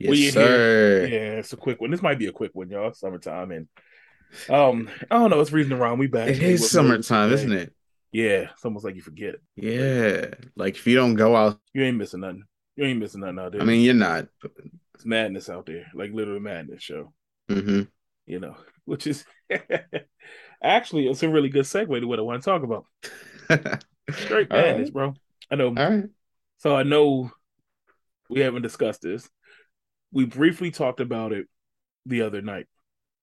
Yes, We sir. Yeah, it's a quick one. This might be a quick one, y'all. Summertime and um, I don't know. It's reading around. We back. It is summertime, isn't it? Yeah, it's almost like you forget. Yeah. Like if you don't go out, You ain't missing nothing. You ain't missing nothing out there. I mean, you're not. it's madness out there, like literally madness show. Mm-hmm. You know, which is actually it's a really good segue to what I want to talk about. Straight madness, right. bro. I know. All right. So I know we haven't discussed this. We briefly talked about it the other night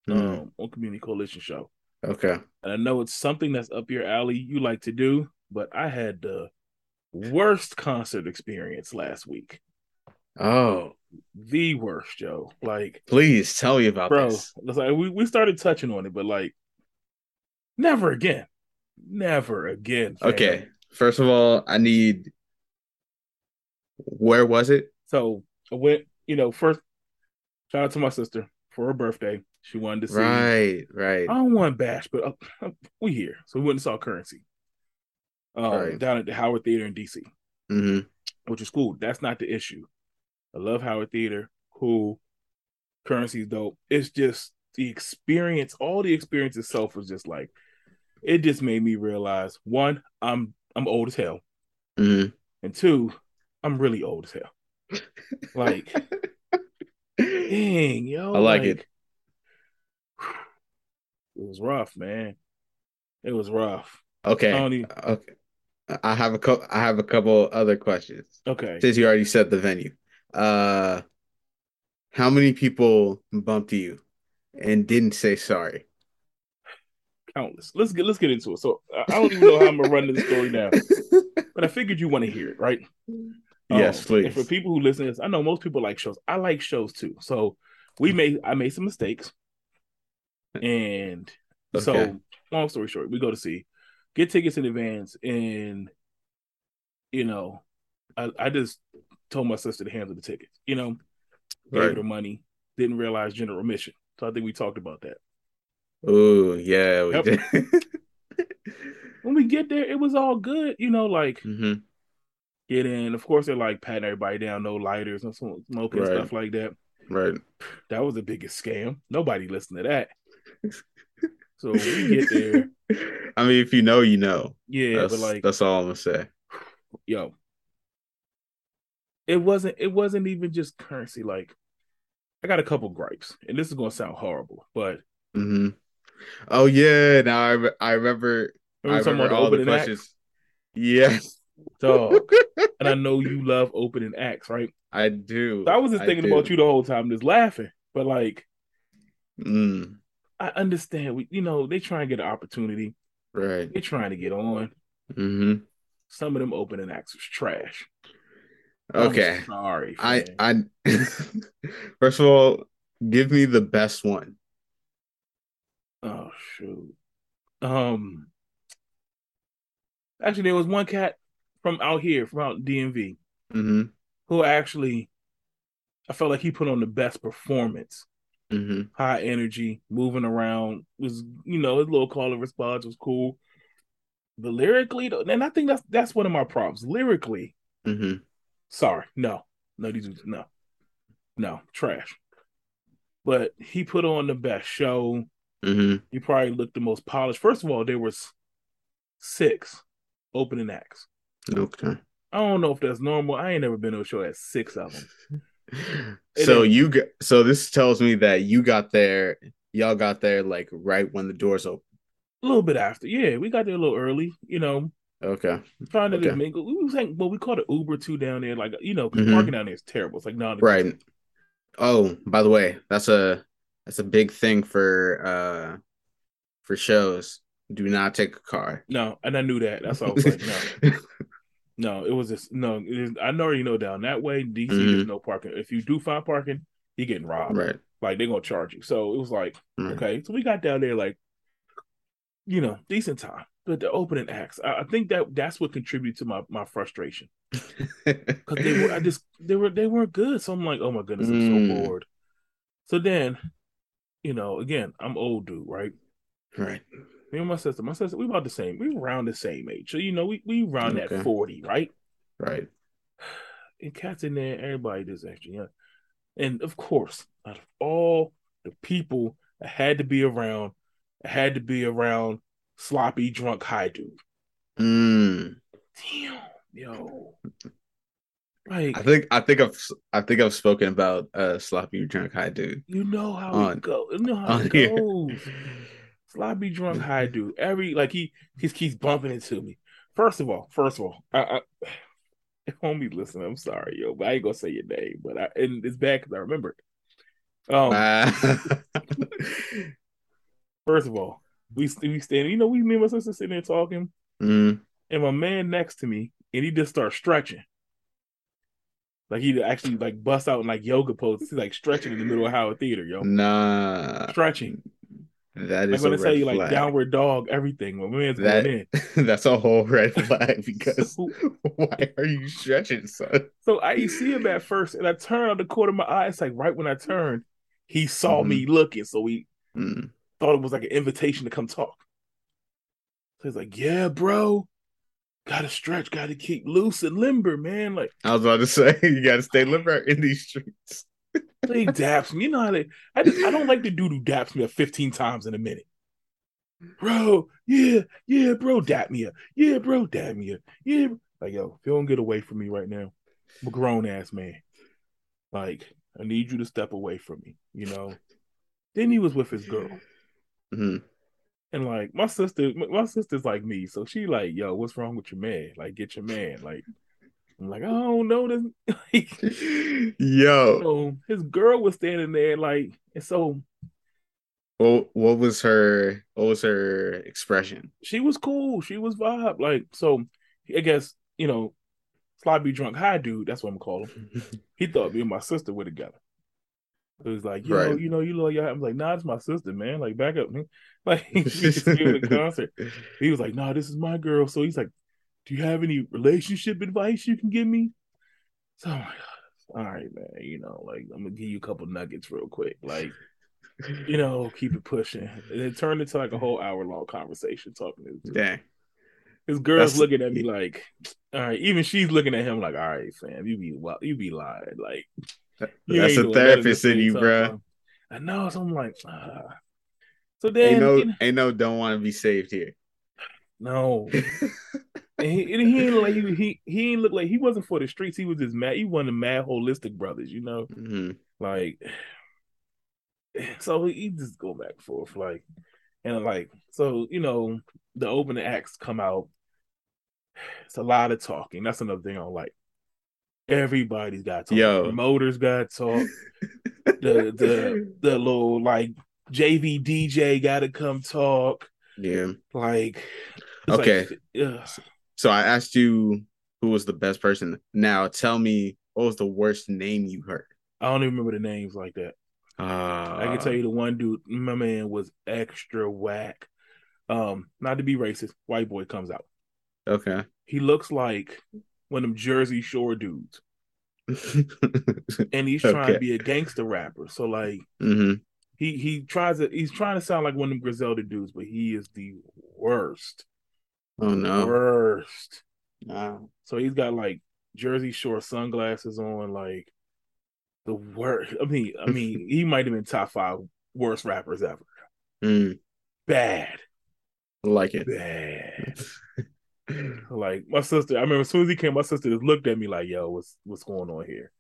Mhm. um, on Community Coalition Show. Okay. And I know it's something that's up your alley you like to do, but I had the worst concert experience last week. Oh, The worst, Joe. Like, please tell me about bro, this. like we, we started touching on it, but like never again. Never again. fam. Okay. First of all, I need. Where was it? So I went, you know, first shout out to my sister for her birthday. She wanted to see Right. Right. I don't want to bash, but uh, we here. So we went and saw currency. Um, Right. down at the Howard Theater in DC. hmm which is cool. That's not the issue. I love Howard Theater. Cool. Currency's dope. It's just the experience, all the experience itself was just like it just made me realize one, I'm I'm old as hell. hmm And two, I'm really old as hell. Like, dang, yo. I like it. It was rough, man. It was rough. Okay. I Okay. I have a co- I have a couple other questions. Okay. Since you already said the venue. Uh how many people bumped you and didn't say sorry? Countless. Let's get let's get into it. So I don't even know how I'm gonna run this story down. But I figured you want to hear it, right? Yes, Um, please. And for people who listen to this, I know most people like shows. I like shows too. So we made I made some mistakes. And so long story short, we go to see, get tickets in advance, and you know, I, I just told my sister to handle the tickets, you know, gave Right. the money, didn't realize general admission. So I think we talked about that. Oh, yeah, we Yep. did. When we get there, it was all good, you know, like hmm get in. Of course, they're like patting everybody down, no lighters, no sm- smoking, Right. stuff like that. Right. That was the biggest scam. Nobody listened to that. So we get there, I mean, if you know, you know. yeah, that's, but like, that's all I'm gonna say. yo, it wasn't. It wasn't even just currency. Like, I got a couple gripes, and this is gonna sound horrible, but Mm-hmm. Oh yeah, now I I remember I remember talking remember all the questions. Yes, dog. and I know you love opening acts, right? I do. So I was just thinking about you the whole time, just laughing. But like, Mm, I understand. We, you know, they try and get an opportunity. right. They're trying to get on. hmm Some of them opening acts was trash. I'm Okay. sorry. I. I first of all, give me the best one. Oh shoot. Um. Actually, there was one cat from out here, from out DMV, hmm who actually, I felt like he put on the best performance. hmm High energy, moving around was, you know, his little call and response was cool. But lyrically, though, and I think that's that's one of my problems. Lyrically, hmm sorry, no, no, these no, no, trash. But he put on the best show. hmm He probably looked the most polished. First of all, there was six opening acts. Okay. I don't know if that's normal. I ain't never been to a show at six of them. So you got so this tells me that you got there, y'all got there like right when the doors open. A little bit after, yeah, we got there a little early. You know, Okay. trying to Okay. mingle. We was like, well, we called it Uber too down there. Like, you know, Mhm. parking down there is terrible. It's like no, Right. Oh, by the way, that's a that's a big thing for uh for shows. Do not take a car. no, and I knew that. That's all. I was like, no, no, it was just no. Is, I already know down that way, DC, there's Mhm. no parking. If you do find parking, you're getting robbed. right. Like they're gonna charge you. So it was like, Right. okay, so we got down there like, you know, decent time. But the opening acts, I, I think that that's what contributed to my my frustration because they were, I just they were they weren't good. So I'm like, oh my goodness, I'm Mm. so bored. So then, you know, again, I'm old dude, right? right. Me and my sister, my sister, we about the same. We around the same age. So you know, we we around Okay. that forty, right? Right. And cats in there, everybody just extra young. And of course, out of all the people that had to be around, I had to be around sloppy drunk high dude. Mm. Damn, yo. Like, I think I think I've I think I've spoken about uh sloppy drunk high dude you know how on it go. You know how on it goes. Sloppy drunk high dude. Every like he he keeps bumping into me. First of all, first of all, I, I homie listen, I'm sorry, yo, but I ain't gonna say your name, but I and it's bad because I remember it. Um, Wow. first of all, we we stand, you know, we me and my sister sitting there talking, Mm, and my man next to me, and he just starts stretching. Like he actually like bust out in like yoga poses. He's like stretching in the middle of Howard Theater, yo. nah, Stretching. That I'm gonna a tell red you like flag. downward dog, everything. My man's That going in. that's a whole red flag because So, why are you stretching, son? so I see him at first, and I turn on the corner of my eye. It's like right when I turned, he saw Mhm. me looking, so he Mm. thought it was like an invitation to come talk. So he's like, "Yeah, bro, gotta stretch, gotta keep loose and limber, man." Like I was about to say you got to stay limber in these streets. He daps me. You know how they? I, just- I don't like the dude who daps me up fifteen times in a minute. Bro, yeah, yeah, bro, dap me up. Yeah, bro, dap me up. Yeah, like yo, if you don't get away from me right now, I'm a grown ass man. Like I need you to step away from me. You know. Then he was with his girl. Mhm. And like my sister, my sister's like me, so she like, yo, what's wrong with your man? Like, get your man. Like, I'm like, oh don't this. like, Yo, know, his girl was standing there, like, and so what what was her what was her expression? she was cool. She was vibe. Like, so I guess you know, sloppy drunk high dude. That's what I'm calling. him. He thought me and my sister were together. It was like, yo, Right. you know, you look. I'm like, nah, it's my sister, man. Like, back up, man. Like, came to the concert. He was like, "No, nah, this is my girl." So he's like, "Do you have any relationship advice you can give me?" So I'm like, "All right, man. You know, like I'm gonna give you a couple nuggets real quick. Like, you know, keep it pushing." And it turned into like a whole hour long conversation talking to his, Dang. his girl's That's- looking at me like, "All right." Even she's looking at him like, "All right, fam, you be well, you be lying." Like, That's a therapist in you, bro. um, I know. So I'm like, ah. So then, Ain't no you know, ain't no don't want to be saved here. no. And he, and he ain't like he, he he ain't look like he wasn't for the streets. He was just mad. He one of the mad holistic brothers, you know. Mhm. Like, so he just go back and forth, like, and like, so you know, the opening acts come out. It's a lot of talking. That's another thing I don't like. Everybody's got to talk. Yo. Promoters got to talk. The the the little like JV DJ got to come talk. yeah. Like, Okay. like. So I asked you who was the best person. Now tell me what was the worst name you heard? I don't even remember the names like that. Uh, I can tell you the one dude, my man was extra whack. Um, not to be racist, white boy comes out. Okay. He looks like one of them Jersey Shore dudes, and he's trying Okay. to be a gangster rapper. So like hmm he he tries to he's trying to sound like one of them Griselda dudes, but he is the worst, Oh no. worst. no. So he's got like Jersey Shore sunglasses on, like the worst. I mean, I mean, he might have been top five worst rappers ever. Mm, Bad. I like it. bad. Like my sister, I remember as soon as he came, my sister just looked at me like, "Yo, what's what's going on here?"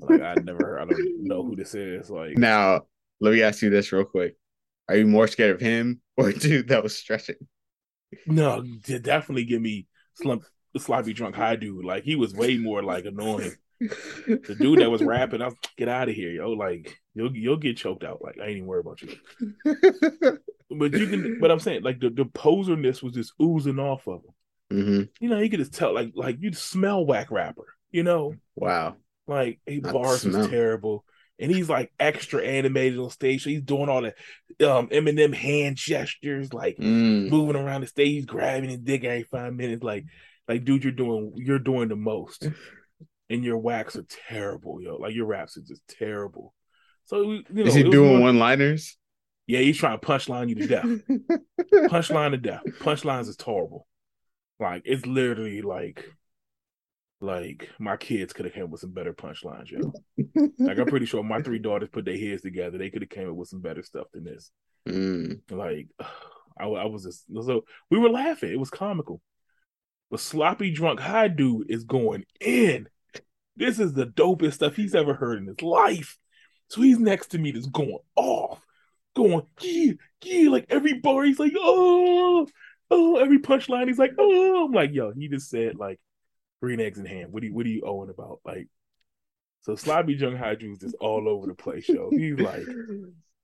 Like I never, I don't know who this is. Like, Now, let me ask you this real quick. Are you more scared of him or dude that was stretching? No, definitely give me slump, the sloppy drunk high dude. Like he was way more like annoying. The dude that was rapping, I was get out of here, yo. Like you'll you'll get choked out. Like I ain't even worried about you. But you can, but I'm saying like the the poserness was just oozing off of him. hmm You know, you could just tell, like like you smell whack rapper. You know, Wow. Like a bars was terrible. And he's like extra animated on stage. So he's doing all the um Eminem hand gestures, like Mm. moving around the stage, grabbing his dick every five minutes. Like, like, dude, you're doing you're doing the most. And your whacks are terrible, yo. Like your raps are just terrible. So you know, Is he doing one- one liners? Yeah, he's trying to punchline you to death. punchline to death. Punchlines is horrible. Like it's literally like like my kids could have came up with some better punchlines, yo. like I'm pretty sure my three daughters put their heads together, they could have came up with some better stuff than this. Mm. Like I, I was just so we were laughing. It was comical. But sloppy drunk high dude is going in. This is the dopest stuff he's ever heard in his life. So he's next to me, that's going off, going yeah, yeah. Like every bar, he's like, oh, oh. Every punchline, he's like, oh. I'm like, yo, he just said like green eggs in ham. What are you, what are you owing about? Like, so sloppy drunk high dude is all over the place, yo. He's like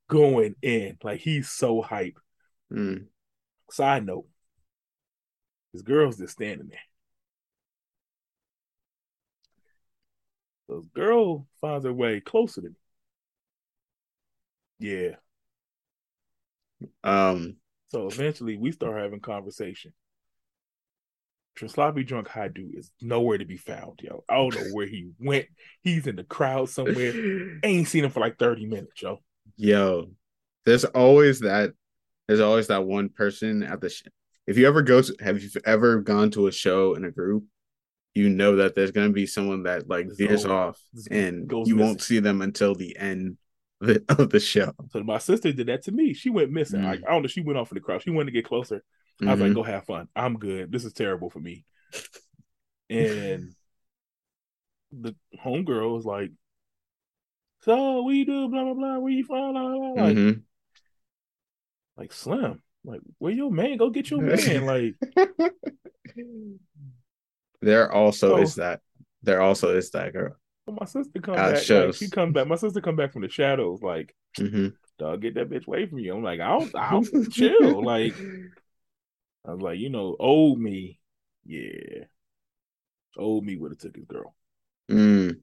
going in, like he's so hype. Mm. Side note, this girl's just standing there. So girl finds her way closer to me. Yeah. Um. So eventually we start having conversation. Sloppy drunk high dude is nowhere to be found, yo. I don't know where he went. He's in the crowd somewhere. Ain't seen him for like 30 minutes, yo. Yo, there's always that there's always that one person at the sh- if you ever go to have you ever gone to a show in a group you know that there's going to be someone that like veers off and you missing. won't see them until the end of the, of the, show so my sister did that to me she went missing mm. like, i don't know she went off in the crowd she wanted to get closer mm-hmm. i was like mm-hmm. go have fun i'm good this is terrible for me and the homegirl was like so what you do blah blah blah where you from blah, blah, blah. Like, mm-hmm like Slim, like where your man? Go get your man. Like there also oh. is that. There also is that girl. My sister come back. Like, she comes back. My sister come back from the shadows. Like, mm-hmm. dog, get that bitch away from you. I'm like, I'll, I'll chill. Like, I was like, you know, old me, yeah, old me would have took his girl. Mm.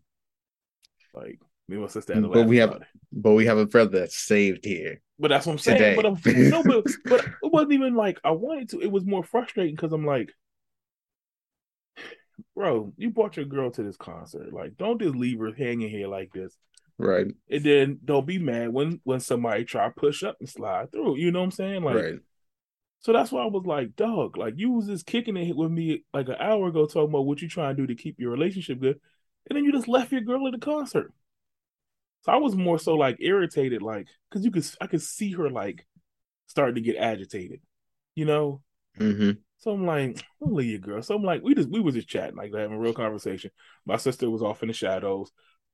Like, me and my sister. but we have, but we have a brother that's saved here. But that's what I'm saying. Today. But I'm, no, but, but it wasn't even like I wanted to. It was more frustrating because I'm like, bro, you brought your girl to this concert. Like, don't just leave her hanging here like this. Right. And then don't be mad when when somebody try push up and slide through. You know what I'm saying? Like, right. So that's why I was like, dog, like you was just kicking it with me like an hour ago, talking about what you trying to do to keep your relationship good, and then you just left your girl at the concert. So I was more so like irritated, like because you could I could see her like starting to get agitated, you know. Mm-hmm. So I'm like, don't leave your girl. So I'm like, we just we was just chatting, like having a real conversation. My sister was off in the shadows.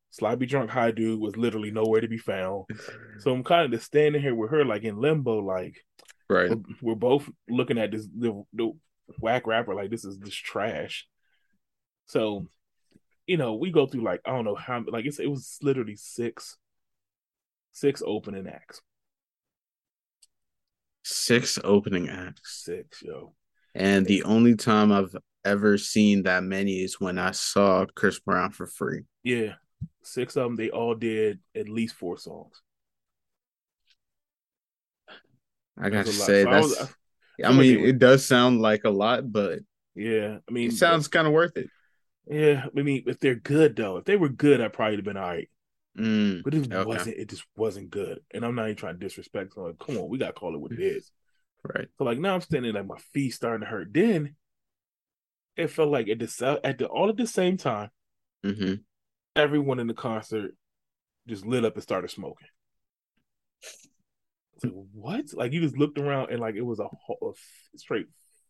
Sloppy drunk high dude was literally nowhere to be found. So I'm kind of just standing here with her, like in limbo, like right. We're, we're both looking at this the, the whack rapper, like this is this trash. So you know, we go through like I don't know how like it's it was literally six six opening acts. Six opening acts. Six, yo. And the only time I've ever seen that many is when I saw Chris Brown for free. Yeah. Six of them, they all did at least four songs. I got to say, so that's. I, was, I, I mean, it does sound like a lot, but yeah, I mean, it sounds kind of worth it. Yeah, I mean, if they're good though, if they were good, I probably have been all right. Mm, but it okay. wasn't. It just wasn't good. And I'm not even trying to disrespect. So like, come on, we gotta call it what it is. Right. So like now I'm standing like my feet starting to hurt. Then it felt like at the at the all at the same time, mm-hmm. everyone in the concert just lit up and started smoking. Like, what? Like you just looked around and like it was a, a straight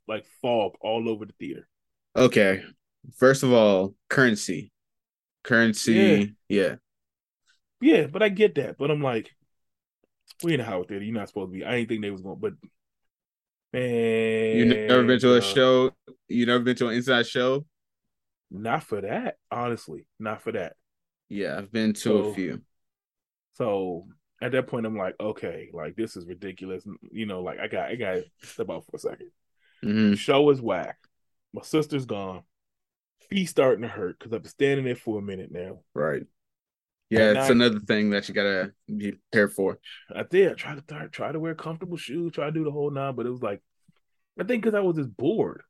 like fog all over the theater. Okay, First of all, currency. Currency, yeah. yeah. Yeah, but I get that. But I'm like, we in a Howard Theater. You're not supposed to be. I didn't think they was going, but man. You never been to a uh, show? You never been to an inside show? Not for that, honestly. Not for that. Yeah, I've been to so, a few. So at that point, I'm like, okay, like this is ridiculous. You know, like I got, I got step out for a 2nd mm-hmm. The show is whack. My sister's gone feet starting to hurt because I've been standing there for a minute now. Right. Yeah, it's I, another thing that you gotta be prepared for. I did. I tried to start, try to wear comfortable shoes, try to do the whole nine, but it was like, I think because I was just bored.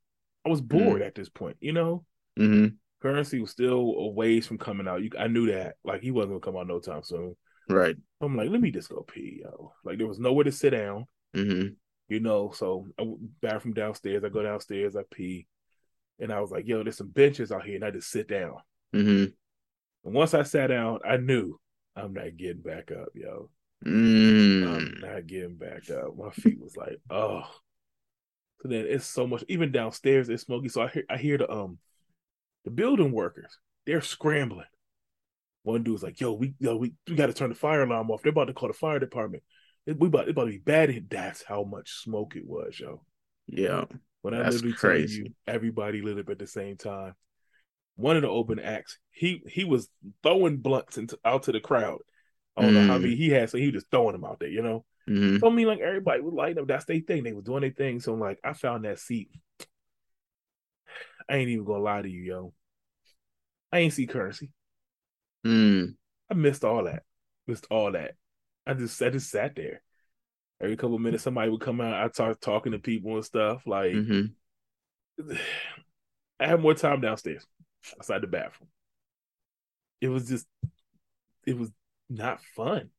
I was bored mm-hmm. at this point, you know. Mm-hmm. Currency was still a ways from coming out. You, I knew that. Like he wasn't gonna come out no time soon. Right. I'm like, let me just go pee, yo. Like there was nowhere to sit down. Mm-hmm. You know, so I bathroom downstairs. I go downstairs. I pee. and I was like, "Yo, there's some benches out here," and I just sit down. hmm And once I sat down, I knew I'm not getting back up, yo. I'm Mm. not getting back up. My feet was like, oh. So then it's so much. Even downstairs, it's smoky. So I hear I hear the um the building workers. They're scrambling. One dude's like, "Yo, we yo we, we got to turn the fire alarm off. They're about to call the fire department. It, we about it about to be bad." And that's how much smoke it was, yo. Yeah. When I That's literally tell you, everybody lit up at the same time. One of the open acts, he he was throwing blunts into, out to the crowd. I don't know how Mm. many he had, so he was just throwing them out there, you know. hmm So I mean, like everybody was lighting up. That's their thing. They was doing their thing. So I'm like, I found that seat. I ain't even gonna lie to you, yo. I ain't see currency. Mm. I missed all that. Missed all that. I just I just sat there. Every couple of minutes, somebody would come out. I start talking to people and stuff. Like hmm I had more time downstairs, outside the bathroom. It was just, it was not fun.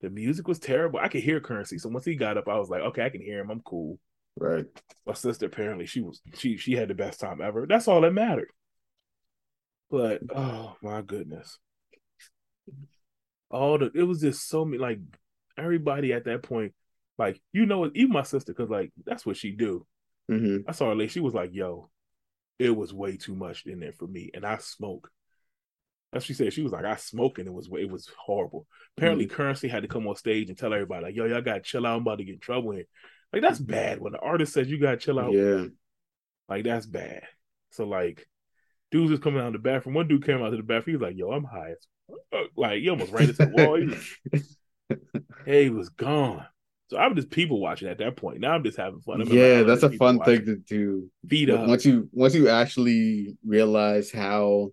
The music was terrible. I could hear currency. So once he got up, I was like, okay, I can hear him. I'm cool. Right. My sister apparently she was she she had the best time ever. That's all that mattered. But oh my goodness. All the it was just so many like everybody at that point, like you know, even my sister, because like that's what she do. hmm I saw her late. she was like, yo, it was way too much in there for me. And I smoke. As she said, she was like, I smoke and it was it was horrible. Apparently, currency had to come on stage and tell everybody, like, yo, y'all gotta chill out, I'm about to get in trouble here. Like, that's bad. When the artist says you gotta chill out, Yeah. like that's bad. So like dudes was coming out of the bathroom. One dude came out to the bathroom, he was like, yo, I'm high as fuck." like he almost ran into the wall. He was, he was gone. So I'm just people watching at that point. Now I'm just having fun. I'm yeah, that's a fun watching. thing to do. But up. once you once you actually realize how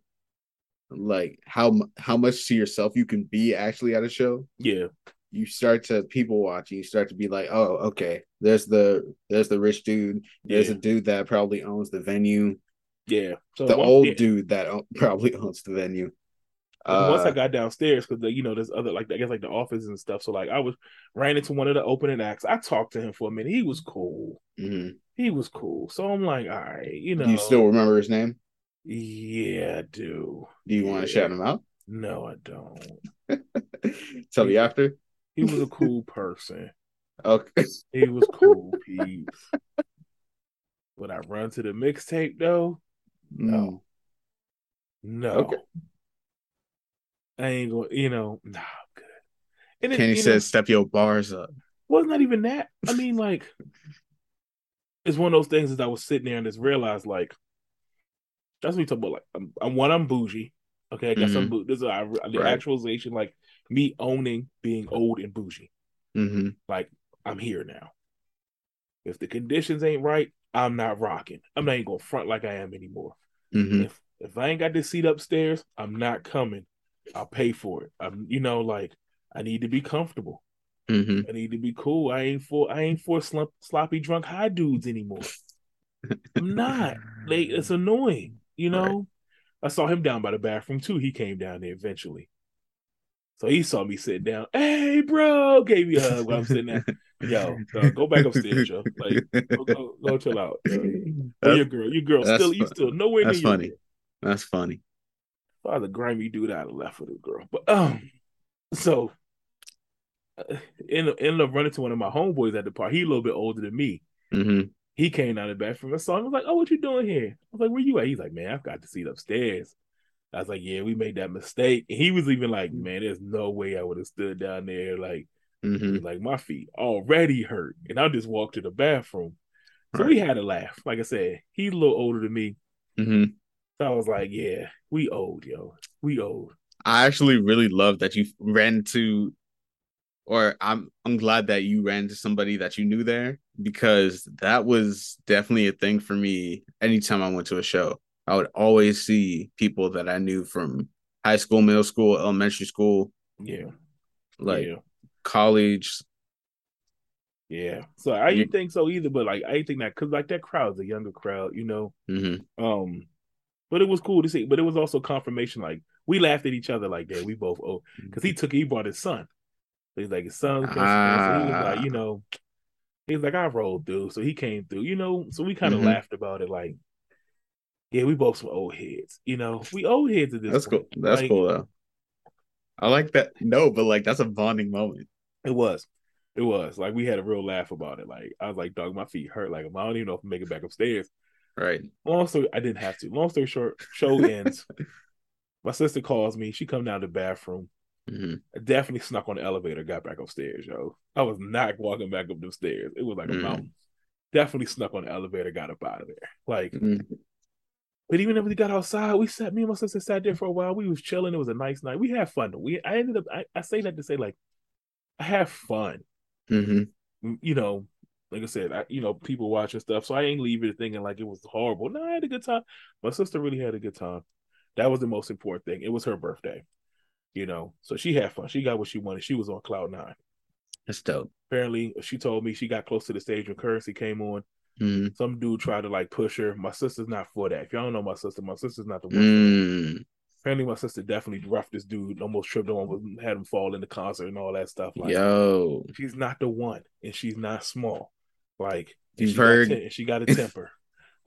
like how how much to yourself you can be actually at a show, Yeah. you start to people watch and you start to be like, oh, okay, there's the there's the rich dude, there's Yeah. a dude that probably owns the venue, Yeah. So the once- old yeah. dude that probably owns the venue. And once I Uh, got downstairs, because you know, there's other like I guess like the office and stuff. So like I was ran into one of the opening acts. I talked to him for a minute. He was cool. mhm. He was cool. So I'm like, all right, you know. Do you still remember his name? Yeah, I do. Do you want to shout him out? No, I don't. Tell me after. He was a cool person. Okay. He was cool, peeps. Would I run to the mixtape though? No. No. Okay. I ain't going, you know, nah, I'm good. And it, Kenny you know, says, "Step your bars up." well, not even that. I mean, like, it's one of those things that I was sitting there and just realized, like, that's what you talk about. Like, I'm, I'm one, I'm bougie. Okay, I guess I'm bou- this is a, the Right. actualization, like me owning being old and bougie. hmm Like, I'm here now. If the conditions ain't right, I'm not rocking. I'm not even gonna front like I am anymore. hmm If if I ain't got this seat upstairs, I'm not coming. I'll pay for it. I'm, you know, like I need to be comfortable. hmm I need to be cool. I ain't for I ain't for slump, sloppy drunk high dudes anymore. I'm not. Like it's annoying, you know. I saw him down by the bathroom too. He came down there eventually. So he saw me sitting down. Hey, bro, gave me a hug while I'm sitting there. Yo, dog, go back upstairs, yo. Like, go, go, go chill out. Yo. Your girl? Your girl That's still, you still nowhere near that's your funny. girl. That's funny. Father grimy dude I'd have left with a girl. But um, so uh, end ended up running to one of my homeboys at the park. He a little bit older than me. hmm He came out of the bathroom and saw him. I was like, "Oh, what you doing here?" I was like, "Where you at?" He's like, "Man, I've got the seat upstairs." I was like, "Yeah, we made that mistake." And he was even like, "Man, there's no way I would have stood down there. Like, hmm like my feet already hurt." And I just walked to the bathroom. So Right. we had a laugh. Like I said, he's a little older than me. hmm So I was like, "Yeah, we old, yo, we old." I actually really love that you ran to, or I'm I'm glad that you ran to somebody that you knew there because that was definitely a thing for me. Anytime I went to a show, I would always see people that I knew from high school, middle school, elementary school, Yeah, like yeah. college. Yeah. So I didn't think so either, but like I didn't think that because like that crowd's a younger crowd, you know. hmm Um, but it was cool to see. But it was also confirmation. Like we laughed at each other, like that. we both oh, because he took he brought his son. So he's like his son. so he was Ah. like, you know, he's like I rolled through, so he came through, you know. So we kind of Mhm. laughed about it, like Yeah, we both some old heads. You know, we old heads at this. That's point. cool. That's Like, cool though. I like that. No, but like that's a bonding moment. It was. It was. Like we had a real laugh about it. Like I was like, dog, my feet hurt. Like I don't even know if I make it back upstairs. Right. Long story, I didn't have to. Long story short, show ends. My sister calls me. She come down to the bathroom. hmm I definitely snuck on the elevator, got back upstairs, yo. I was not walking back up the stairs. It was like a Mhm. mountain. Definitely snuck on the elevator, got up out of there. Like, Mhm. But even if we got outside, we sat. Me and my sister sat there for a while. We was chilling. It was a nice night. We had fun. We I ended up. I, I say that to say like, I have fun. hmm you know, like I said, I, you know, people watching stuff. So I ain't leave it thinking like it was horrible. No, I had a good time. My sister really had a good time. That was the most important thing. It was her birthday, you know, so she had fun. She got what she wanted. She was on cloud nine. That's dope. Apparently, she told me she got close to the stage when Currency came on. Hmm Some dude tried to like push her. My sister's not for that. If y'all don't know my sister, my sister's not the one. Mm. Apparently, my sister definitely roughed this dude, almost tripped him, had him fall in the concert and all that stuff. Like, Yo, she's not the one, and she's not small. Like, You've she got heard- and she got a temper.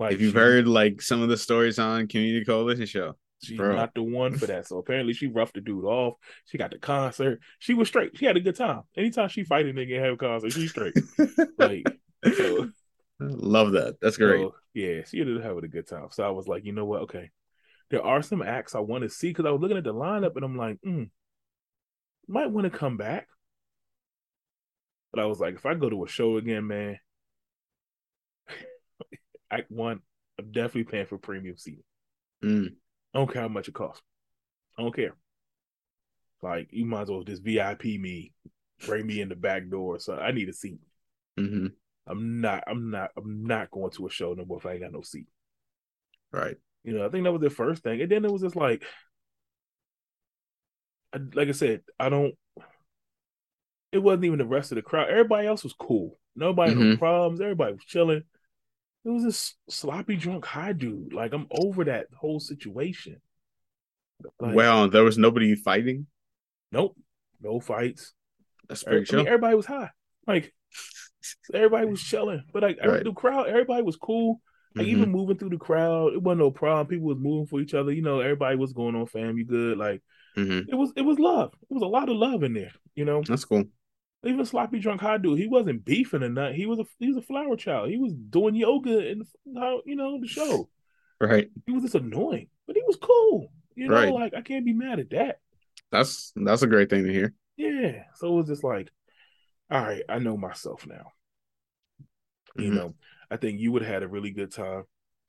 Like, if you've she- heard like some of the stories on Community Coalition Show, she's bro. not the one for that. So apparently, she roughed the dude off. She got the concert. She was straight. She had a good time. Anytime she fight a nigga and have a concert, she's straight. Like, so, love that. That's great. so, yeah, she ended up having a good time. So I was like, you know what? Okay, there are some acts I want to see because I was looking at the lineup and I'm like, mm, might want to come back. But I was like, if I go to a show again, man, Act One, I'm definitely paying for premium seating. Mm. I don't care how much it costs. I don't care. Like you might as well just VIP me, bring me in the back door. So I need a seat. hmm I'm not. I'm not. I'm not going to a show no more if I ain't got no seat. Right. You know, I think that was the first thing, and then it was just like, I, like I said, I don't. It wasn't even the rest of the crowd. Everybody else was cool. Nobody had no Mhm. problems. Everybody was chilling. It was this sloppy drunk high dude. Like I'm over that whole situation. Like, well, there was nobody fighting. nope, no fights. That's I pretty mean, everybody was high. Like everybody was chilling, but like Right. the crowd, everybody was cool. Like Mhm. even moving through the crowd, it wasn't no problem. People was moving for each other. You know, everybody was going on, fam. You good? Like Mhm. it was, it was love. It was a lot of love in there. You know, That's cool. even sloppy drunk high dude, he wasn't beefing or nothing. He was a he was a flower child. He was doing yoga and how you know the show. Right. He was just annoying, but he was cool. You know, Right. like I can't be mad at that. That's that's a great thing to hear. Yeah. So it was just like, all right, I know myself now. You Mhm. know, I think you would have had a really good time.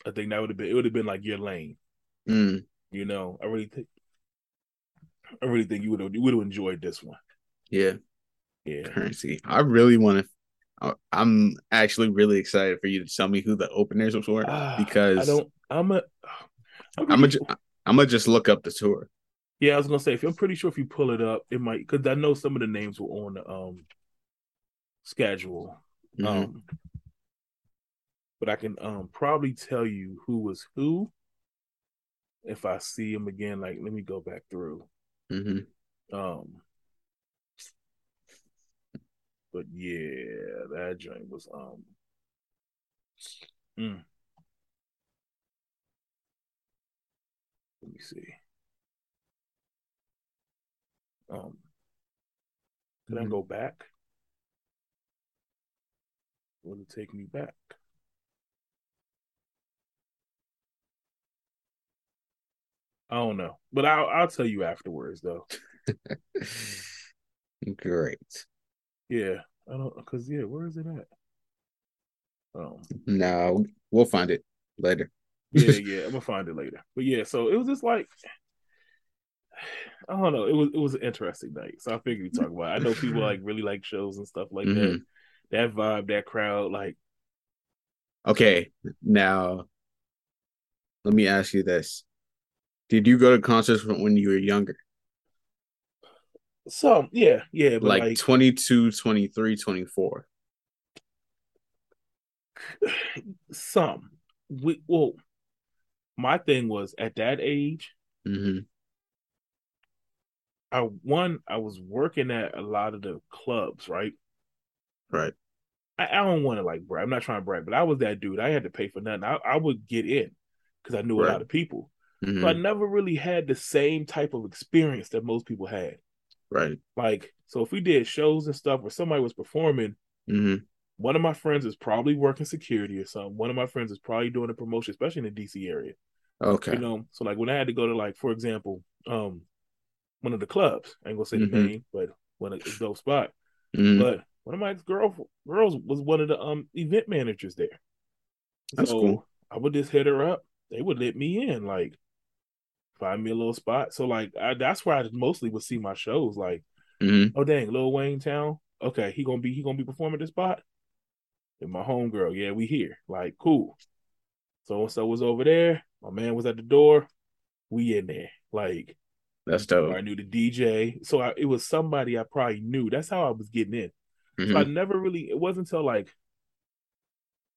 I think that would have been it would have been like your lane. Mm. You know, I really think I really think you would have you would have enjoyed this one. Yeah. Yeah. Currency. I really want to. I'm actually really excited for you to tell me who the openers were Ah, because I don't I'm a I'm gonna I'm gonna just look up the tour. Yeah, I was gonna say if I'm pretty sure if you pull it up, it might because I know some of the names were on um schedule. Mhm. Um but I can um probably tell you who was who if I see him again. Like let me go back through. Mhm. Um but yeah, that joint was um mm. let me see. Um can I Mhm. go back? Will it take me back? I don't know, but I'll I'll tell you afterwards though. Great. Yeah, I don't because yeah, where is it at? Um, No, we'll find it later. yeah, yeah, I'm gonna find it later. But yeah, so it was just like I don't know. It was it was an interesting night, so I figured we talk about. It. I know people like really like shows and stuff like that. That vibe, that crowd, like Okay, now let me ask you this. Did you go to concerts when you were younger? some, yeah, yeah, but Like, like, 22, 23, 24? some. We well, my thing was at that age, hmm I one I was working at a lot of the clubs, right? Right. I, I don't want to like brag. I'm not trying to brag, but I was that dude. I had to pay for nothing. I, I would get in because I knew right. a lot of people. Mm-hmm. So I never really had the same type of experience that most people had. Right. Like, so if we did shows and stuff where somebody was performing, mm-hmm. one of my friends is probably working security or something. One of my friends is probably doing a promotion, especially in the DC area. Okay. You know, so like when I had to go to like, for example, um, one of the clubs, I ain't gonna say mm-hmm. the name, but one of dope spot. Mm-hmm. But one of my girl girls was one of the um event managers there. That's so cool. I would just hit her up. They would let me in, like find me a little spot. So like I, that's where I mostly would see my shows. Like, mm-hmm. oh dang, Lil Wayne Town. Okay, he gonna be he gonna be performing this spot. And my homegirl, yeah, we here. Like, cool. So and so was over there. My man was at the door. We in there. Like, that's dope. I knew the DJ, so I, it was somebody I probably knew. That's how I was getting in. Mm-hmm. So I never really. It wasn't until like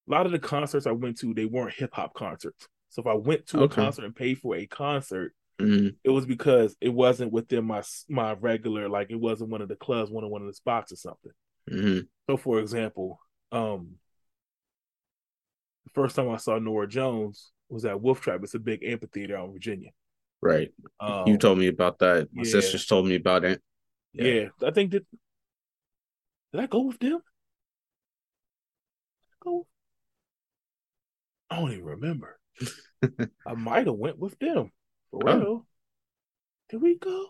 a lot of the concerts I went to, they weren't hip hop concerts. So if I went to okay. a concert and paid for a concert, mm-hmm. it was because it wasn't within my my regular like it wasn't one of the clubs, one of one of the spots or something. Mm-hmm. So for example, um, the first time I saw Norah Jones was at Wolf Trap. It's a big amphitheater out in Virginia. Right. Um, you told me about that. My yeah. sisters told me about it. Yeah. yeah. I think that did I go with them? Go. I don't even remember. I might have went with them. For oh. Did we go?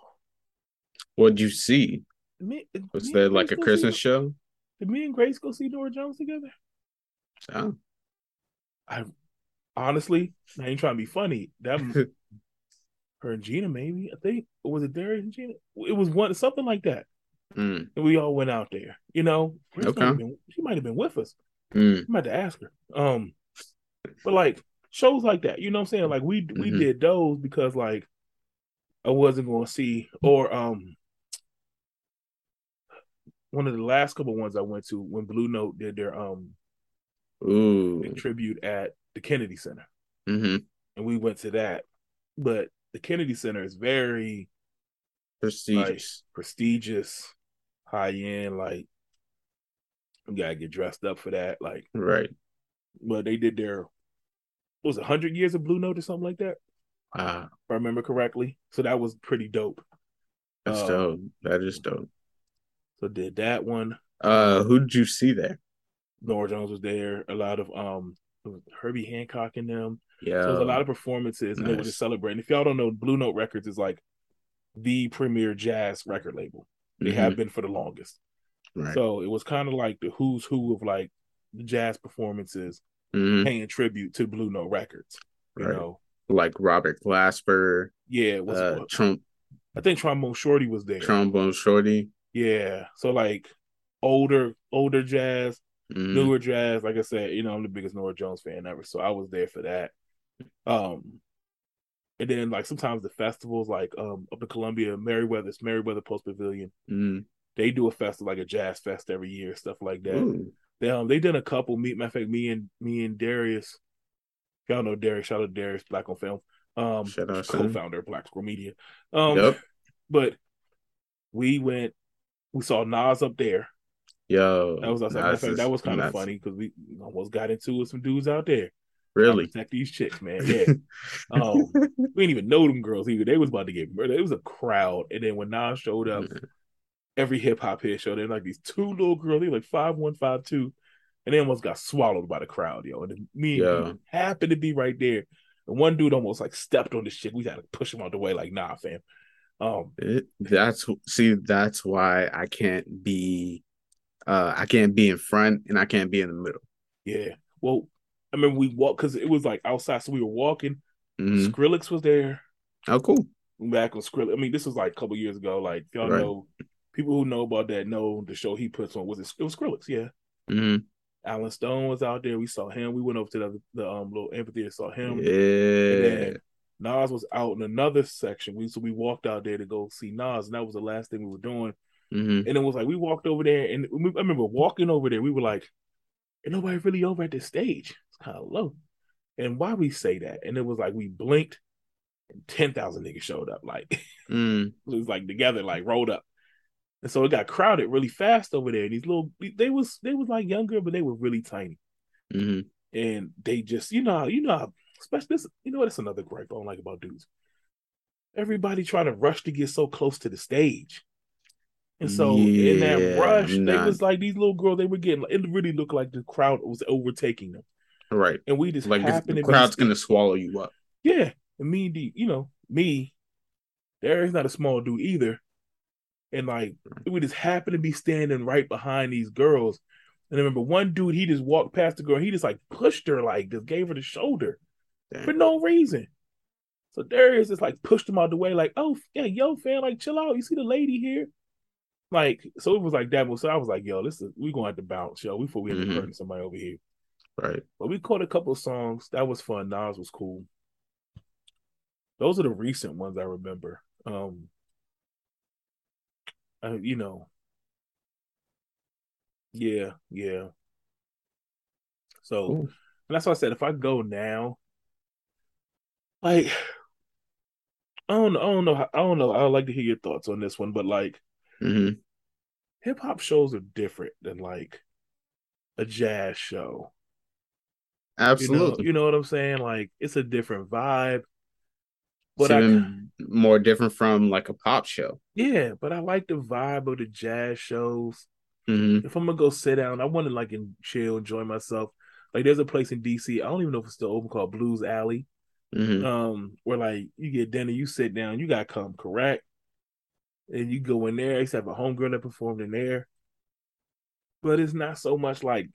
What'd you see? Me, Was there like a Christmas see, show? Did me and Grace go see Norah Jones together? Oh. I honestly, I ain't trying to be funny. That her and Gina, maybe I think, or was it Darius and Gina? It was one something like that. Mm. And we all went out there. You know, okay. Been, she might have been with us. Mm. I might have to ask her. Um, but like shows like that, you know what I'm saying? Like we we mm-hmm. did those because like I wasn't going to see or um one of the last couple ones I went to when Blue Note did their um Ooh. tribute at the Kennedy Center, mm-hmm. and we went to that. But the Kennedy Center is very prestigious, like, prestigious, high end. Like you gotta get dressed up for that. Like right. But they did their was it hundred years of Blue Note or something like that. Uh, if I remember correctly. So that was pretty dope. That's um, dope. That is dope. So did that one. Uh, who did you see there? Norah Jones was there. A lot of um Herbie Hancock in them. Yeah. So there's a lot of performances, and they were just celebrating. If y'all don't know, Blue Note Records is like the premier jazz record label. They mm-hmm. have been for the longest. Right. So it was kind of like the who's who of like the jazz performances mm-hmm. paying tribute to Blue Note Records. You right. know, like Robert Glasper. Yeah, it was uh, Trump. I think Trombone Shorty was there. Trombone Shorty. Yeah. So like older, older jazz, mm-hmm. newer jazz. Like I said, you know, I'm the biggest Norah Jones fan ever, so I was there for that. Um, and then like sometimes the festivals, like um up in Columbia, Merriweather's Merriweather Post Pavilion, mm-hmm. they do a festival like a jazz fest every year, stuff like that. Ooh. They um they did a couple. Meet matter of fact, me and me and Darius, y'all know Darius. Shout out Darius, Black on Film, um, co-founder of Black Square Media. Um, yep. but we went, we saw Nas up there. Yo, that was fact, that was kind of funny because we almost got into with some dudes out there. Really? Protect these chicks, man. Yeah. um, we didn't even know them girls either. They was about to get murdered. It was a crowd. And then when Nas showed up, every hip hop head showed up. Like these two little girls, they like five one, five two, and they almost got swallowed by the crowd, yo. And me yeah. happened to be right there. And one dude almost like stepped on the shit. We had to push him out the way, like, nah, fam. Um it, that's see, that's why I can't be uh I can't be in front and I can't be in the middle. Yeah. Well, I mean, we walked because it was like outside, so we were walking. Mm-hmm. Skrillex was there. Oh, cool. Back on Skrillex. I mean, this was like a couple years ago. Like y'all right. know, people who know about that know the show he puts on was it, it was Skrillex, yeah. Mm-hmm. Allen Stone was out there. We saw him. We went over to the, the um little amphitheater, saw him. Yeah. Nas was out in another section. We so we walked out there to go see Nas, and that was the last thing we were doing. Mm-hmm. And it was like we walked over there, and we, I remember walking over there. We were like, "Ain't nobody really over at this stage." Low. And why we say that? And it was like we blinked and 10,000 niggas showed up. Like, mm. it was like together, like rolled up. And so it got crowded really fast over there. And these little, they was, they was like younger, but they were really tiny. Mm-hmm. And they just, you know, you know, especially this. You know what? It's another gripe I don't like about dudes. Everybody trying to rush to get so close to the stage. And so in that rush, I'm they was like these little girls. They were getting. It really looked like the crowd was overtaking them, Right. and we just Like the, the to be crowd's gonna swallow you up. Yeah, and me, the you know me, Derek's not a small dude either, and like we just happened to be standing right behind these girls. And I remember one dude, he just walked past the girl, he just like pushed her, like just gave her the shoulder Damn. for no reason. So Darius just like pushed him out the way, like, oh yeah, yo, fam, like chill out. You see the lady here? Like, so it was like that. So I was like, yo, this is we gonna have to bounce, yo, before we Mhm. hurting somebody over here. Right. But we caught a couple of songs. That was fun. Nas was cool. Those are the recent ones I remember. Um uh, you know. Yeah, yeah. So Cool. and that's why I said if I go now, like I don't know, I don't know how, I don't know. I would like to hear your thoughts on this one, but like hmm hip hop shows are different than like a jazz show. You know, Absolutely. you know what I'm saying? Like it's a different vibe. It's But I more different from like a pop show. yeah, but I like the vibe of the jazz shows. hmm If I'm gonna go sit down, I want to like and chill, enjoy myself. Like there's a place in DC, I don't even know if it's still open called Blues Alley. hmm Um, where like you get dinner, you sit down, you gotta come correct. And you go in there, I used to have a homegirl that performed in there. But it's not so much like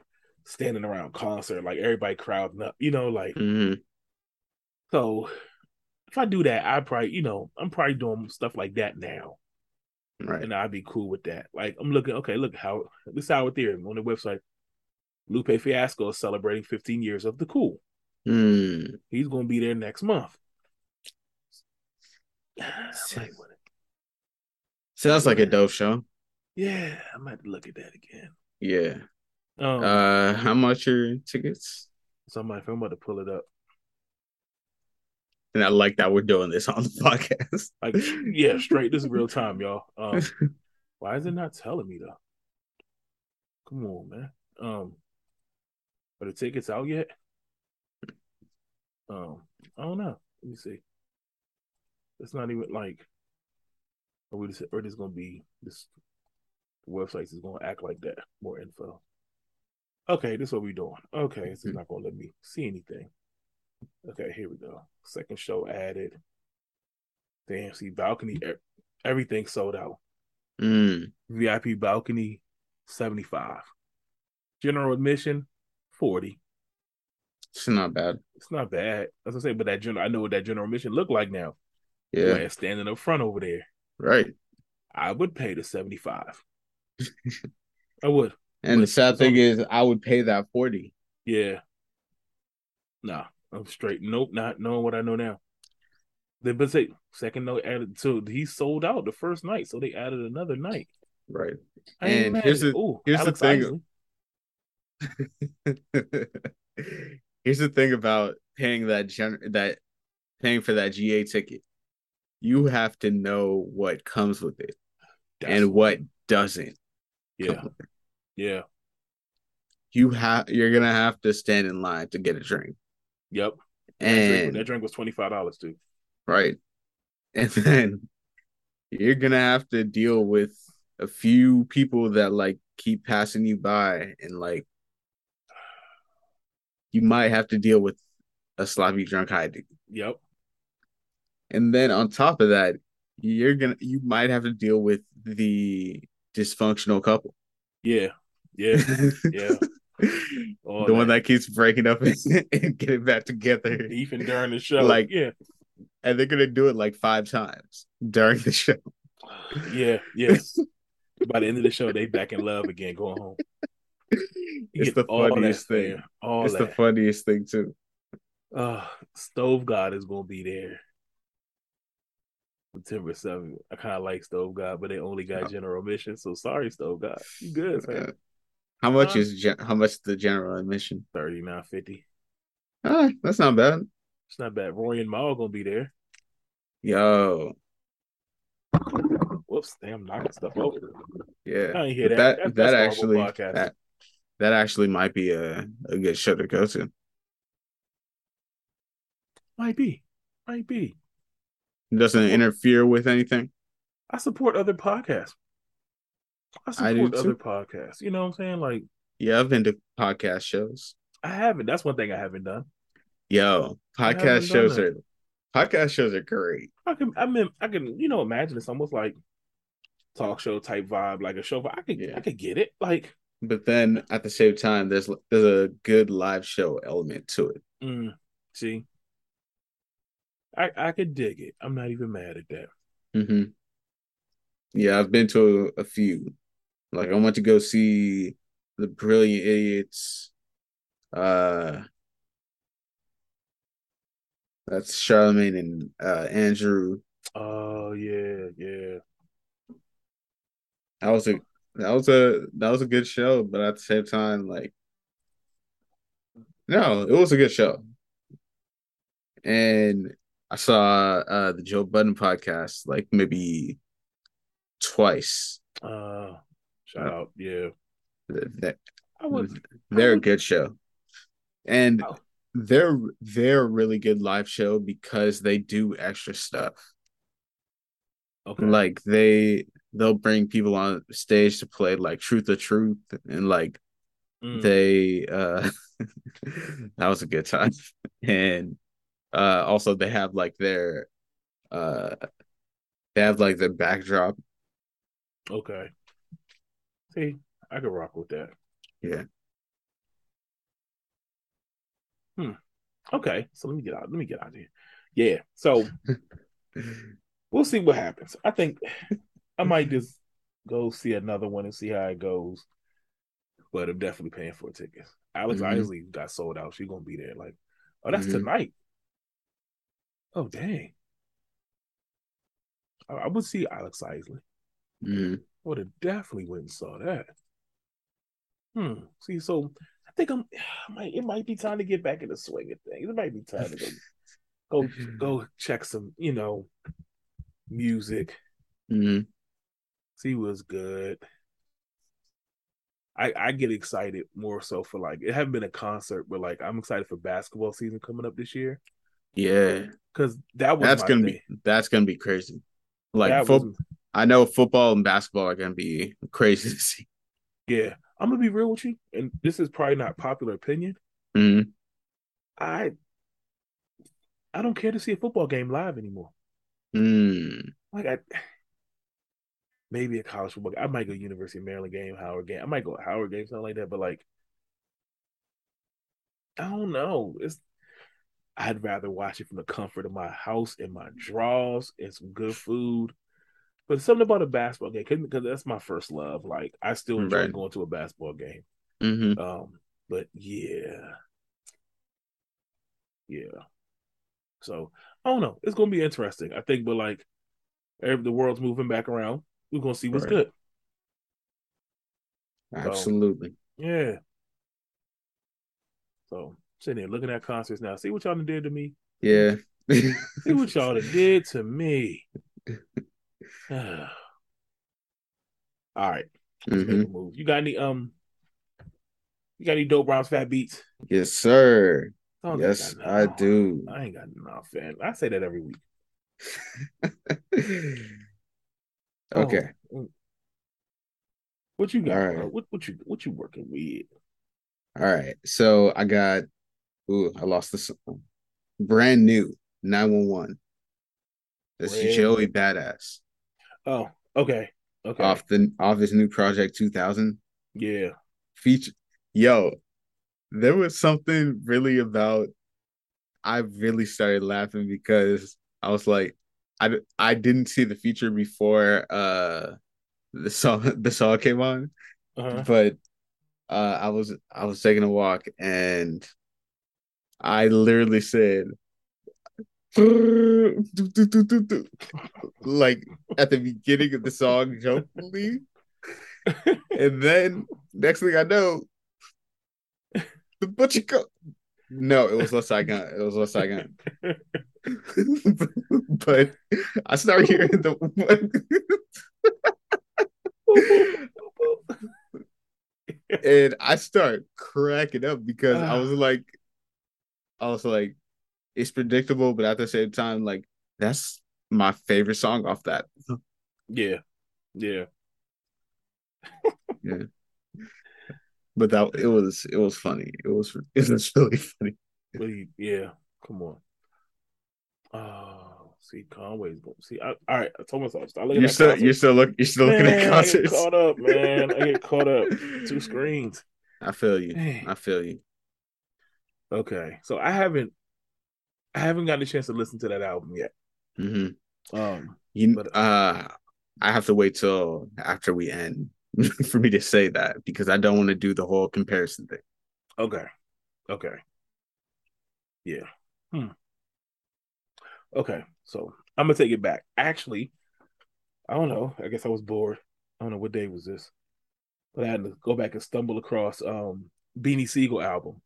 standing around concert, like everybody crowding up, you know, like hmm so if I do that, I probably, you know, I'm probably doing stuff like that now. Right. and I'd be cool with that. Like I'm looking, okay, look how this hour theory on the website. Lupe Fiasco is celebrating 15 years of the cool. Mm. He's gonna be there next month. Sounds like a dope show. yeah, I might look at that again. Yeah. Um, Uh, how much are tickets? somebody, I'm about to pull it up, And I like that we're doing this on the podcast. like yeah, straight. This is real time, y'all. Um, why is it not telling me though? Come on, man. Um, are the tickets out yet? Um, I don't know. Let me see. It's not even like, are we just, or this gonna be this website is gonna act like that? More info. Okay, this is what we're doing. Okay, this is not gonna let me see anything. Okay, here we go. Second show added. Damn, see balcony, everything sold out. Mm. VIP balcony, 75. General admission, 40. It's not bad. It's not bad. As I say, but that general, I know what that general admission look like now. Yeah. Man, standing up front over there. Right. I would pay the 75. I would. And the sad thing is, I would pay that 40. Yeah. Nah, I'm straight. Nope, not knowing what I know now. They but say second note added so he sold out the first night, so they added another night. Right. I And here's the- Ooh, here's the thing- Here's the thing about paying that gen that paying for that GA ticket. You have to know what comes with it That's and what doesn't. Yeah, come with it. Yeah, You have you're gonna have to stand in line to get a drink. yep. That drink, And that drink was twenty five dollars too. right. And then you're gonna have to deal with a few people that like keep passing you by and like you might have to deal with a sloppy drunk high dude. Yep. And then on top of that, you're gonna you might have to deal with the dysfunctional couple. Yeah. Yeah. Yeah. All the one that keeps breaking up and, and getting back together. even during the show. Like- yeah, And they're gonna do it like five times during the show. yeah, yeah. By the end of the show, they back in love again, going home. You It's the funniest thing. fam. All it's the funniest thing too. Uh, Stove God is gonna be there. September 7th. I kind of like Stove God, but they only got Oh. general Mission. So sorry, Stove God. You good, man. How much Uh, is gen- how much is the general admission? Thirty nine fifty. Ah, that's not bad. It's not bad. Rory and Mal gonna be there. Yo, Whoops, damn, knocking stuff over. yeah. I ain't hear But that. that that, actually that that actually might be a, a good show to go to. Might be. Might be. Doesn't interfere with anything. I support other podcasts. I I do support other too. podcasts. You know what I'm saying? Like Yeah, I've been to podcast shows. I haven't. That's one thing I haven't done. Yo, podcast done shows that. are podcast shows are great. I can I mean I can, you know, imagine it's almost like talk show type vibe, like a show. But I could Yeah. I could get it. Like But then at the same time, there's there's a good live show element to it. mm, see. I I could dig it. I'm not even mad at that. hmm Yeah, I've been to a, a few. Like I went to go see the Brilliant Idiots. Uh, that's Charlemagne and uh, Andrew. Oh yeah, yeah. That was a that was a that was a good show, but at the same time, like, no, it was a good show. And I saw uh the Joe Budden podcast like maybe twice. Uh shout out. Yeah. That would they're a would- good show. And Oh. they're they're a really good live show because they do extra stuff. okay. Like they they'll bring people on stage to play like Truth or Truth and like Mm. they uh that was a good time. And uh also they have like their uh they have like their backdrop. Okay. See, I could rock with that. Yeah. Hmm. Okay, so let me get out. Let me get out here. Yeah. So we'll see what happens. I think I might just go see another one and see how it goes. But I'm definitely paying for tickets. Alex Mhm. Isley got sold out. She's gonna be there. Like, oh, that's Mhm. tonight. Oh dang. I, I would see Alex Isley. Mhm. Would have definitely went and saw that. Hmm. See, so I think I'm. I might, it might be time to get back in the swing of things. It might be time to go go go check some, you know, music. Mhm. See what's good. I I get excited more so for like it haven't been a concert, but like I'm excited for basketball season coming up this year Yeah. because that was That's gonna thing. be that's gonna be crazy. Like fo- was- I know football and basketball are gonna be crazy to see. yeah. I'm gonna be real with you, and this is probably not popular opinion. Mhm. I I don't care to see a football game live anymore. Mm. Like I maybe a college football. I might go University of Maryland game, Howard game. I might go Howard game, something like that. But like, I don't know. It's I'd rather watch it from the comfort of my house and my drawers and some good food. But something about a basketball game because that's my first love. Like I still enjoy Right. going to a basketball game. hmm Um, but yeah, yeah. So I don't know. It's gonna be interesting. I think, but like, the world's moving back around. We're gonna see what's Right. good. Absolutely. Yeah. So sitting there looking at concerts now. See what y'all did to me. Yeah. See what y'all did to me. All right. Let's Mhm. make a move. You got any um? You got any dope Browns fat beats? Yes, sir. don't Yes. I do. I ain't got enough, fan. I say that every week. okay. Oh, What you got? All right. bro? What what you what you working with? All right. So I got ooh, I lost this brand new 911. This Brand is Joey Badass Oh, okay, okay, off the off his new project 2000 yeah. feature. Yo, there was something really about I really started laughing because I was like I I didn't see the feature before uh the song the song came on. Uh-huh. but uh I was I was taking a walk and I literally said like at the beginning of the song jokingly. And then next thing I know the butcher co- no it was Westside Gunn. It was Westside Gunn. But I start hearing the and I start cracking up because I was like, I was like, it's predictable, but at the same time, like that's my favorite song off that. Yeah, yeah, yeah. But that it was it was funny. It was it was really funny. Yeah, come on. Oh, see, Conway's going. See, I, all right. I told myself stop looking you're at still concerts. you're still look you're still Man, looking at I concerts. get caught up, man. I get caught up. Two screens. I feel you. I feel you. Okay, so I haven't, I haven't gotten a chance to listen to that album yet. hmm Um, You But- uh I have to wait till after we end for me to say that because I don't want to do the whole comparison thing. okay, okay, yeah, hmm. Okay, so I'm gonna take it back. Actually, I don't know. I guess I was bored. I don't know what day was this, but I had to go back and stumble across um Beanie Sigel album.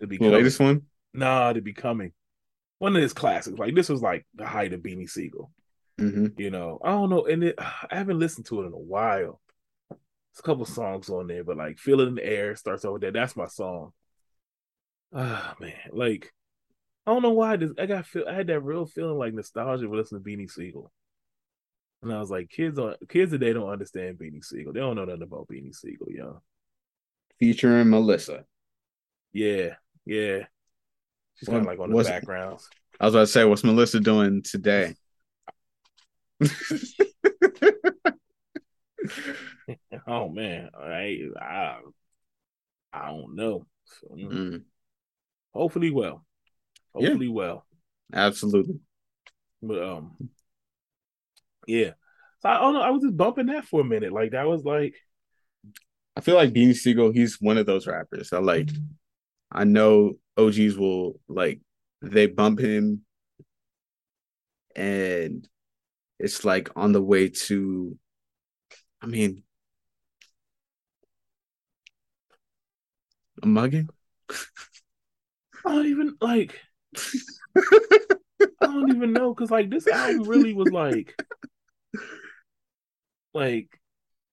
The latest one? Nah, to be coming. One of his classics. Like this was like the height of Beanie Sigel. hmm You know, I don't know, and it, I haven't listened to it in a while. There's a couple songs on there, but like "Feel It in the Air" starts over there. That's my song. Ah man, like I don't know why. I, just, I got feel. I had that real feeling like nostalgia with listening to Beanie Sigel, and I was like, kids on kids today don't understand Beanie Sigel. They don't know nothing about Beanie Sigel, yo. Featuring Melissa. Yeah, yeah. She's kind of like on the backgrounds. I was about to say, what's Melissa doing today? Oh man, I I, I don't know. So, mm. Mm, hopefully well Yeah. hopefully well absolutely. but um yeah so i don't know i was just bumping that for a minute like that was like I feel like Beanie Sigel, he's one of those rappers. I like I know OGs will like they bump him and it's like on the way to I mean a mugging? i don't even like i don't even know because like this album really was like like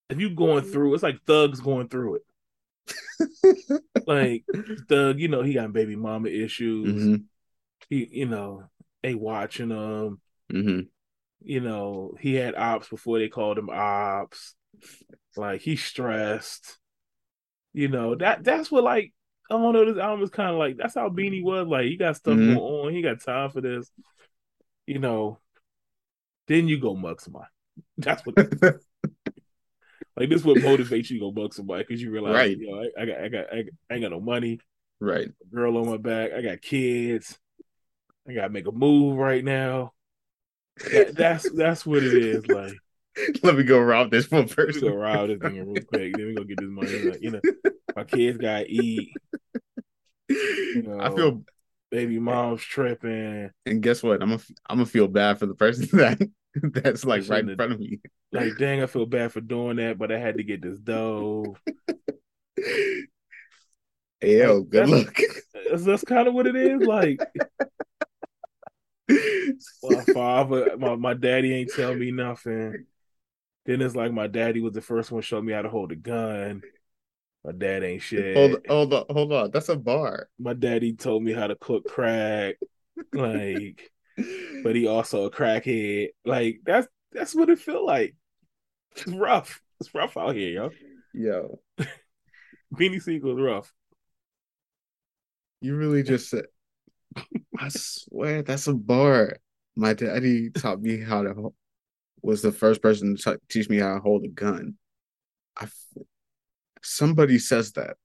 if you going through it's like thugs going through it like thug you know he got baby mama issues hmm he you know they watching him hmm you know, he had ops before they called him ops. Like he's stressed. You know, that that's what like I don't know, this album is kind of like that's how Beanie was. Like he got stuff Mhm. going on, he got time for this. You know, then you go mug. That's what like this would motivate you to go mug somebody because you realize, Right. you know, I, I got I got I, I ain't got no money, right. girl on my back, I got kids, I gotta make a move right now. That, that's that's what it is. Like Let me go rob this one Let me person. go rob this thing real quick. Then we go get this money. Like, you know, my kids gotta eat. know, I feel Baby mom's tripping. and guess what? I'm gonna I'm gonna feel bad for the person that that's like right in front of me. Like, dang, I feel bad for doing that, but I had to get this dough. Yo, good that's- luck. That's, that's kind of what it is. Like, my father, my, my daddy ain't tell me nothing. Then it's like my daddy was the first one to show me how to hold a gun. My dad ain't shit. hold, hold on, hold on. That's a bar. My daddy told me how to cook crack. Like, but he also a crackhead. Like that's that's what it feel like. It's rough. It's rough out here, yo. Yo, Beanie Sigel is rough. you really just said. I swear that's a bar. My daddy taught me how to. ho- Was the first person to t- teach me how to hold a gun. I. Somebody says that.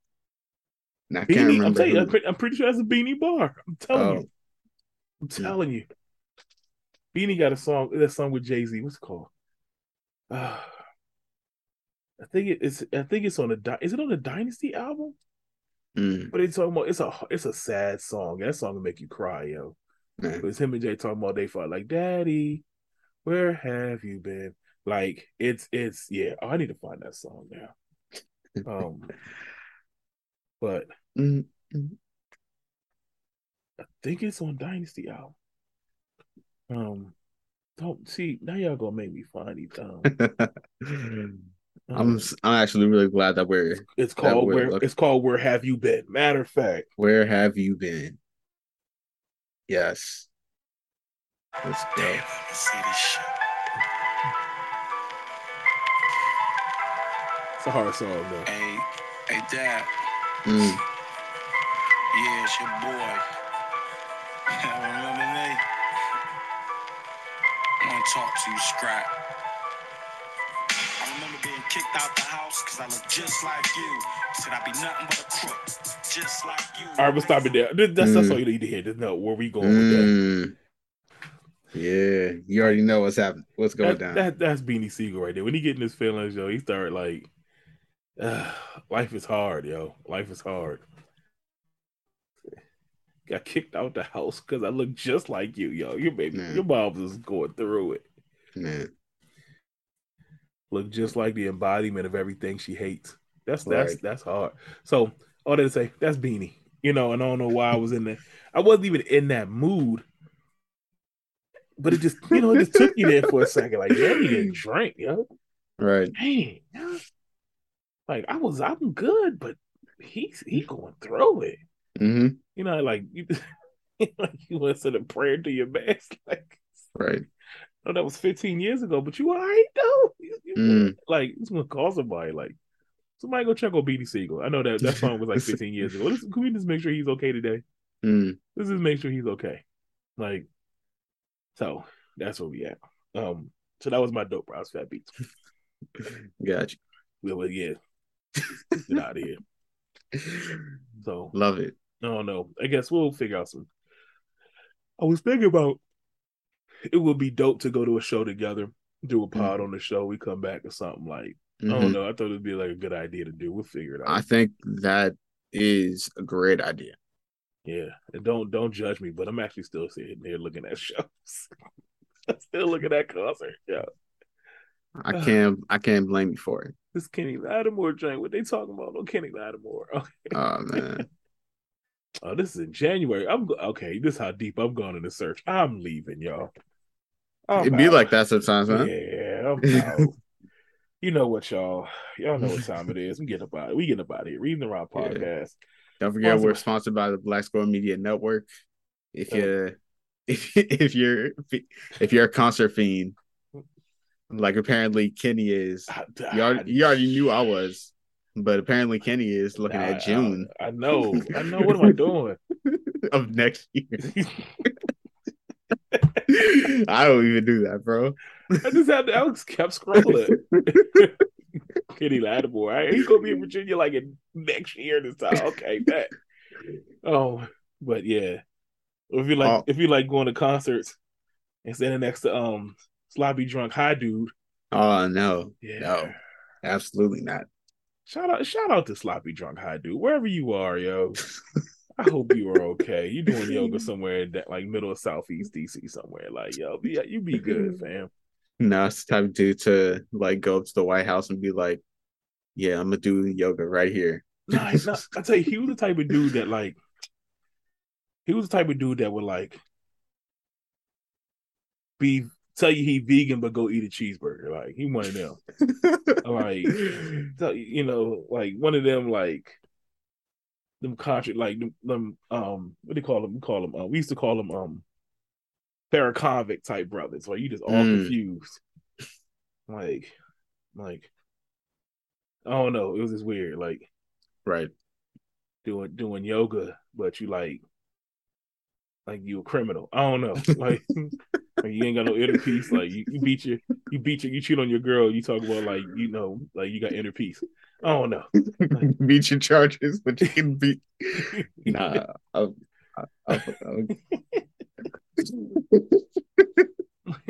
And I can't Beanie, I'm telling you. I'm, pre- I'm pretty sure that's a Beanie bar. I'm telling Oh. you. I'm telling you. Beanie got a song. That song with Jay Z. What's it called? Uh, I think it is. I think it's on the. Is it on the Dynasty album? Mm, But it's talking about. It's a. It's a sad song. That song will make you cry, yo. man. It's him and Jay talking about they fought like, Daddy, where have you been? Like it's it's yeah. Oh, I need to find that song now. Um, but Mm, I think it's on Dynasty album. Um, don't see now y'all gonna make me find these. Um, I'm um, s- I'm actually really glad that we're it's called we're where looking- it's called Where Have You Been? Matter of fact, where have you been? Yes. Let's go. Damn, let me see this shit. It's a hard song though. Hey, hey, Dad. Mm. Yeah, it's your boy. talk to you, Scrap. I remember being kicked out the house because I look just like you. Said I'd be nothing but a crook, just like you. All right, we'll stop it there. That's, that's Mm. all you need to hear. Just know where we going with that. Mm. Yeah, you already know what's happening. What's going That, down. that that's Beanie Sigel right there. When he getting his feelings, yo, he start like, uh, life is hard, yo. Life is hard. Got kicked out the house because I look just like you, yo. Your baby, Man. your mom was going through it. Man, Look just like the embodiment of everything she hates. That's that's Right. that's hard. So all that to say, that's Beanie. You know, and I don't know why I was in there. I wasn't even in that mood. But it just, you know, it just took you there for a second. Like, yeah, you didn't drink, yo. right. Dang, yo. like I was, I'm good, but he's he going through it. hmm You know, like you, like you want to send a prayer to your best. Like, Right. no, that was 15 years ago, but you all right though. You, you Mm. Like, it's gonna call somebody. Like, somebody go check on Beanie Sigel. I know that that song was like 15 years ago. Let's, can we just make sure he's okay today? Mm. Let's just make sure he's okay. Like, so that's where we at. Um, so that was my dope browse fat beats. Gotcha. Well, well yeah, get out of here. So Love it. I don't know. I guess we'll figure out some. I was thinking about it would be dope to go to a show together, do a pod on the show. We come back or something like I Mhm. don't know. I thought it'd be like a good idea to do. We'll figure it out. I think that is a great idea. yeah, and don't don't judge me, but I'm actually still sitting here looking at shows. I'm still looking at concert. Yeah, I can't. I can't blame you for it. this Kenny Lattimore joint. What they talking about? No Kenny Lattimore. Okay. Oh man. Oh, this is in January. I'm go- okay. This is how deep I'm going in the search. I'm leaving, y'all. Oh, I'm It'd be like that sometimes, man. Yeah, I'm out. you know what, y'all? Y'all know what time it is. We getting about it. We getting about out here. Reading the Yeah. podcast. Don't forget Awesome. we're sponsored by the Black Squirrel Media Network. If Oh. you if if you're if you're a concert fiend, like apparently Kenny is, you already, you already knew I was, but apparently Kenny is looking I- at June I, I know. I know. What am I doing? of next year. I don't even do that, bro. I just had to, I was kept scrolling. Kenny Lattimore. Right? He's gonna be in Virginia like in next year this time. Okay, that. Oh, but yeah. If you like, Oh. if you like going to concerts and standing next to um sloppy drunk high dude, Oh no, yeah. no, absolutely not. Shout out, shout out to sloppy drunk high dude, wherever you are, yo. I hope you are okay. You doing yoga somewhere in that like middle of southeast DC somewhere. Like, yo, be you be good, fam. No, it's the type of dude to like go up to the White House and be like, "Yeah, I'm gonna do yoga right here." He's not. I tell you, he was the type of dude that like he was the type of dude that would like be tell you he vegan but go eat a cheeseburger. Like he one of them. Like tell you you know, like one of them like them contra like them, them um what do you call them? We call them uh, we used to call them um paraconvict type brothers, where you just all Mm. confused. Like like I don't know. It was just weird. Like right. doing doing yoga, but you like like you a criminal. I don't know. Like, like you ain't got no inner peace. Like you, you beat your you beat your you cheat on your girl. You talk about like you know like you got inner peace. I don't know. Beat your charges, but you can beat. Nah, I'll, I'll, I'll,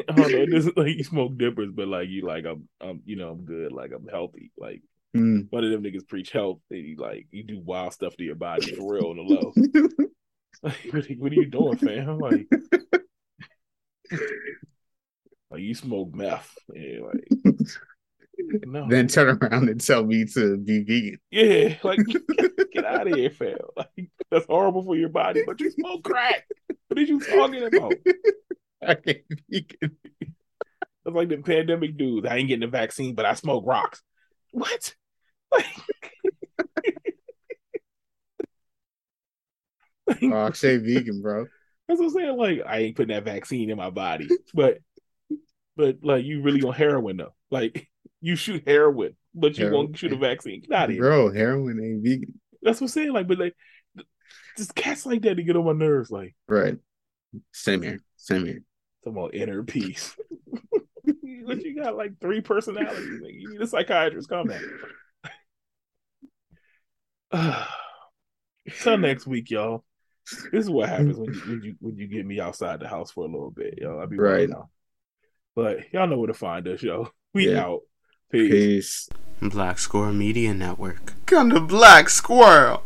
I don't know. This is like you smoke dippers, but like you like I'm I'm you know I'm good. Like I'm healthy. Like Mm. one of them niggas preach health. And you like you do wild stuff to your body for real on the low. Like, what, are- what are you doing, fam? Like, like you smoke meth. Yeah, like no. then turn around and tell me to be vegan. yeah, like get, get out of here, fam. Like that's horrible for your body, but you smoke crack. What are you talking about? I can't vegan. That's like the pandemic dudes. I ain't getting the vaccine, but I smoke rocks. What? Like, Oh, I say vegan, bro. That's what I'm saying. Like, I ain't putting that vaccine in my body, but but like, you really on heroin though? Like, you shoot heroin, but you Heroin. won't shoot a vaccine. Get out of here. Bro, heroin ain't vegan. That's what I'm saying. Like, but like, just cats like that to get on my nerves. Like, Right. Same here. Same here. some more inner peace. but you got like three personalities. Like, you need a psychiatrist. Calm down. Till next week, y'all. This is what happens when you when you when you get me outside the house for a little bit, yo. I'll be Right. right now. But y'all know where to find us, yo. We Yeah. out. Peace. Peace. Black Squirrel Media Network. Come to Black Squirrel.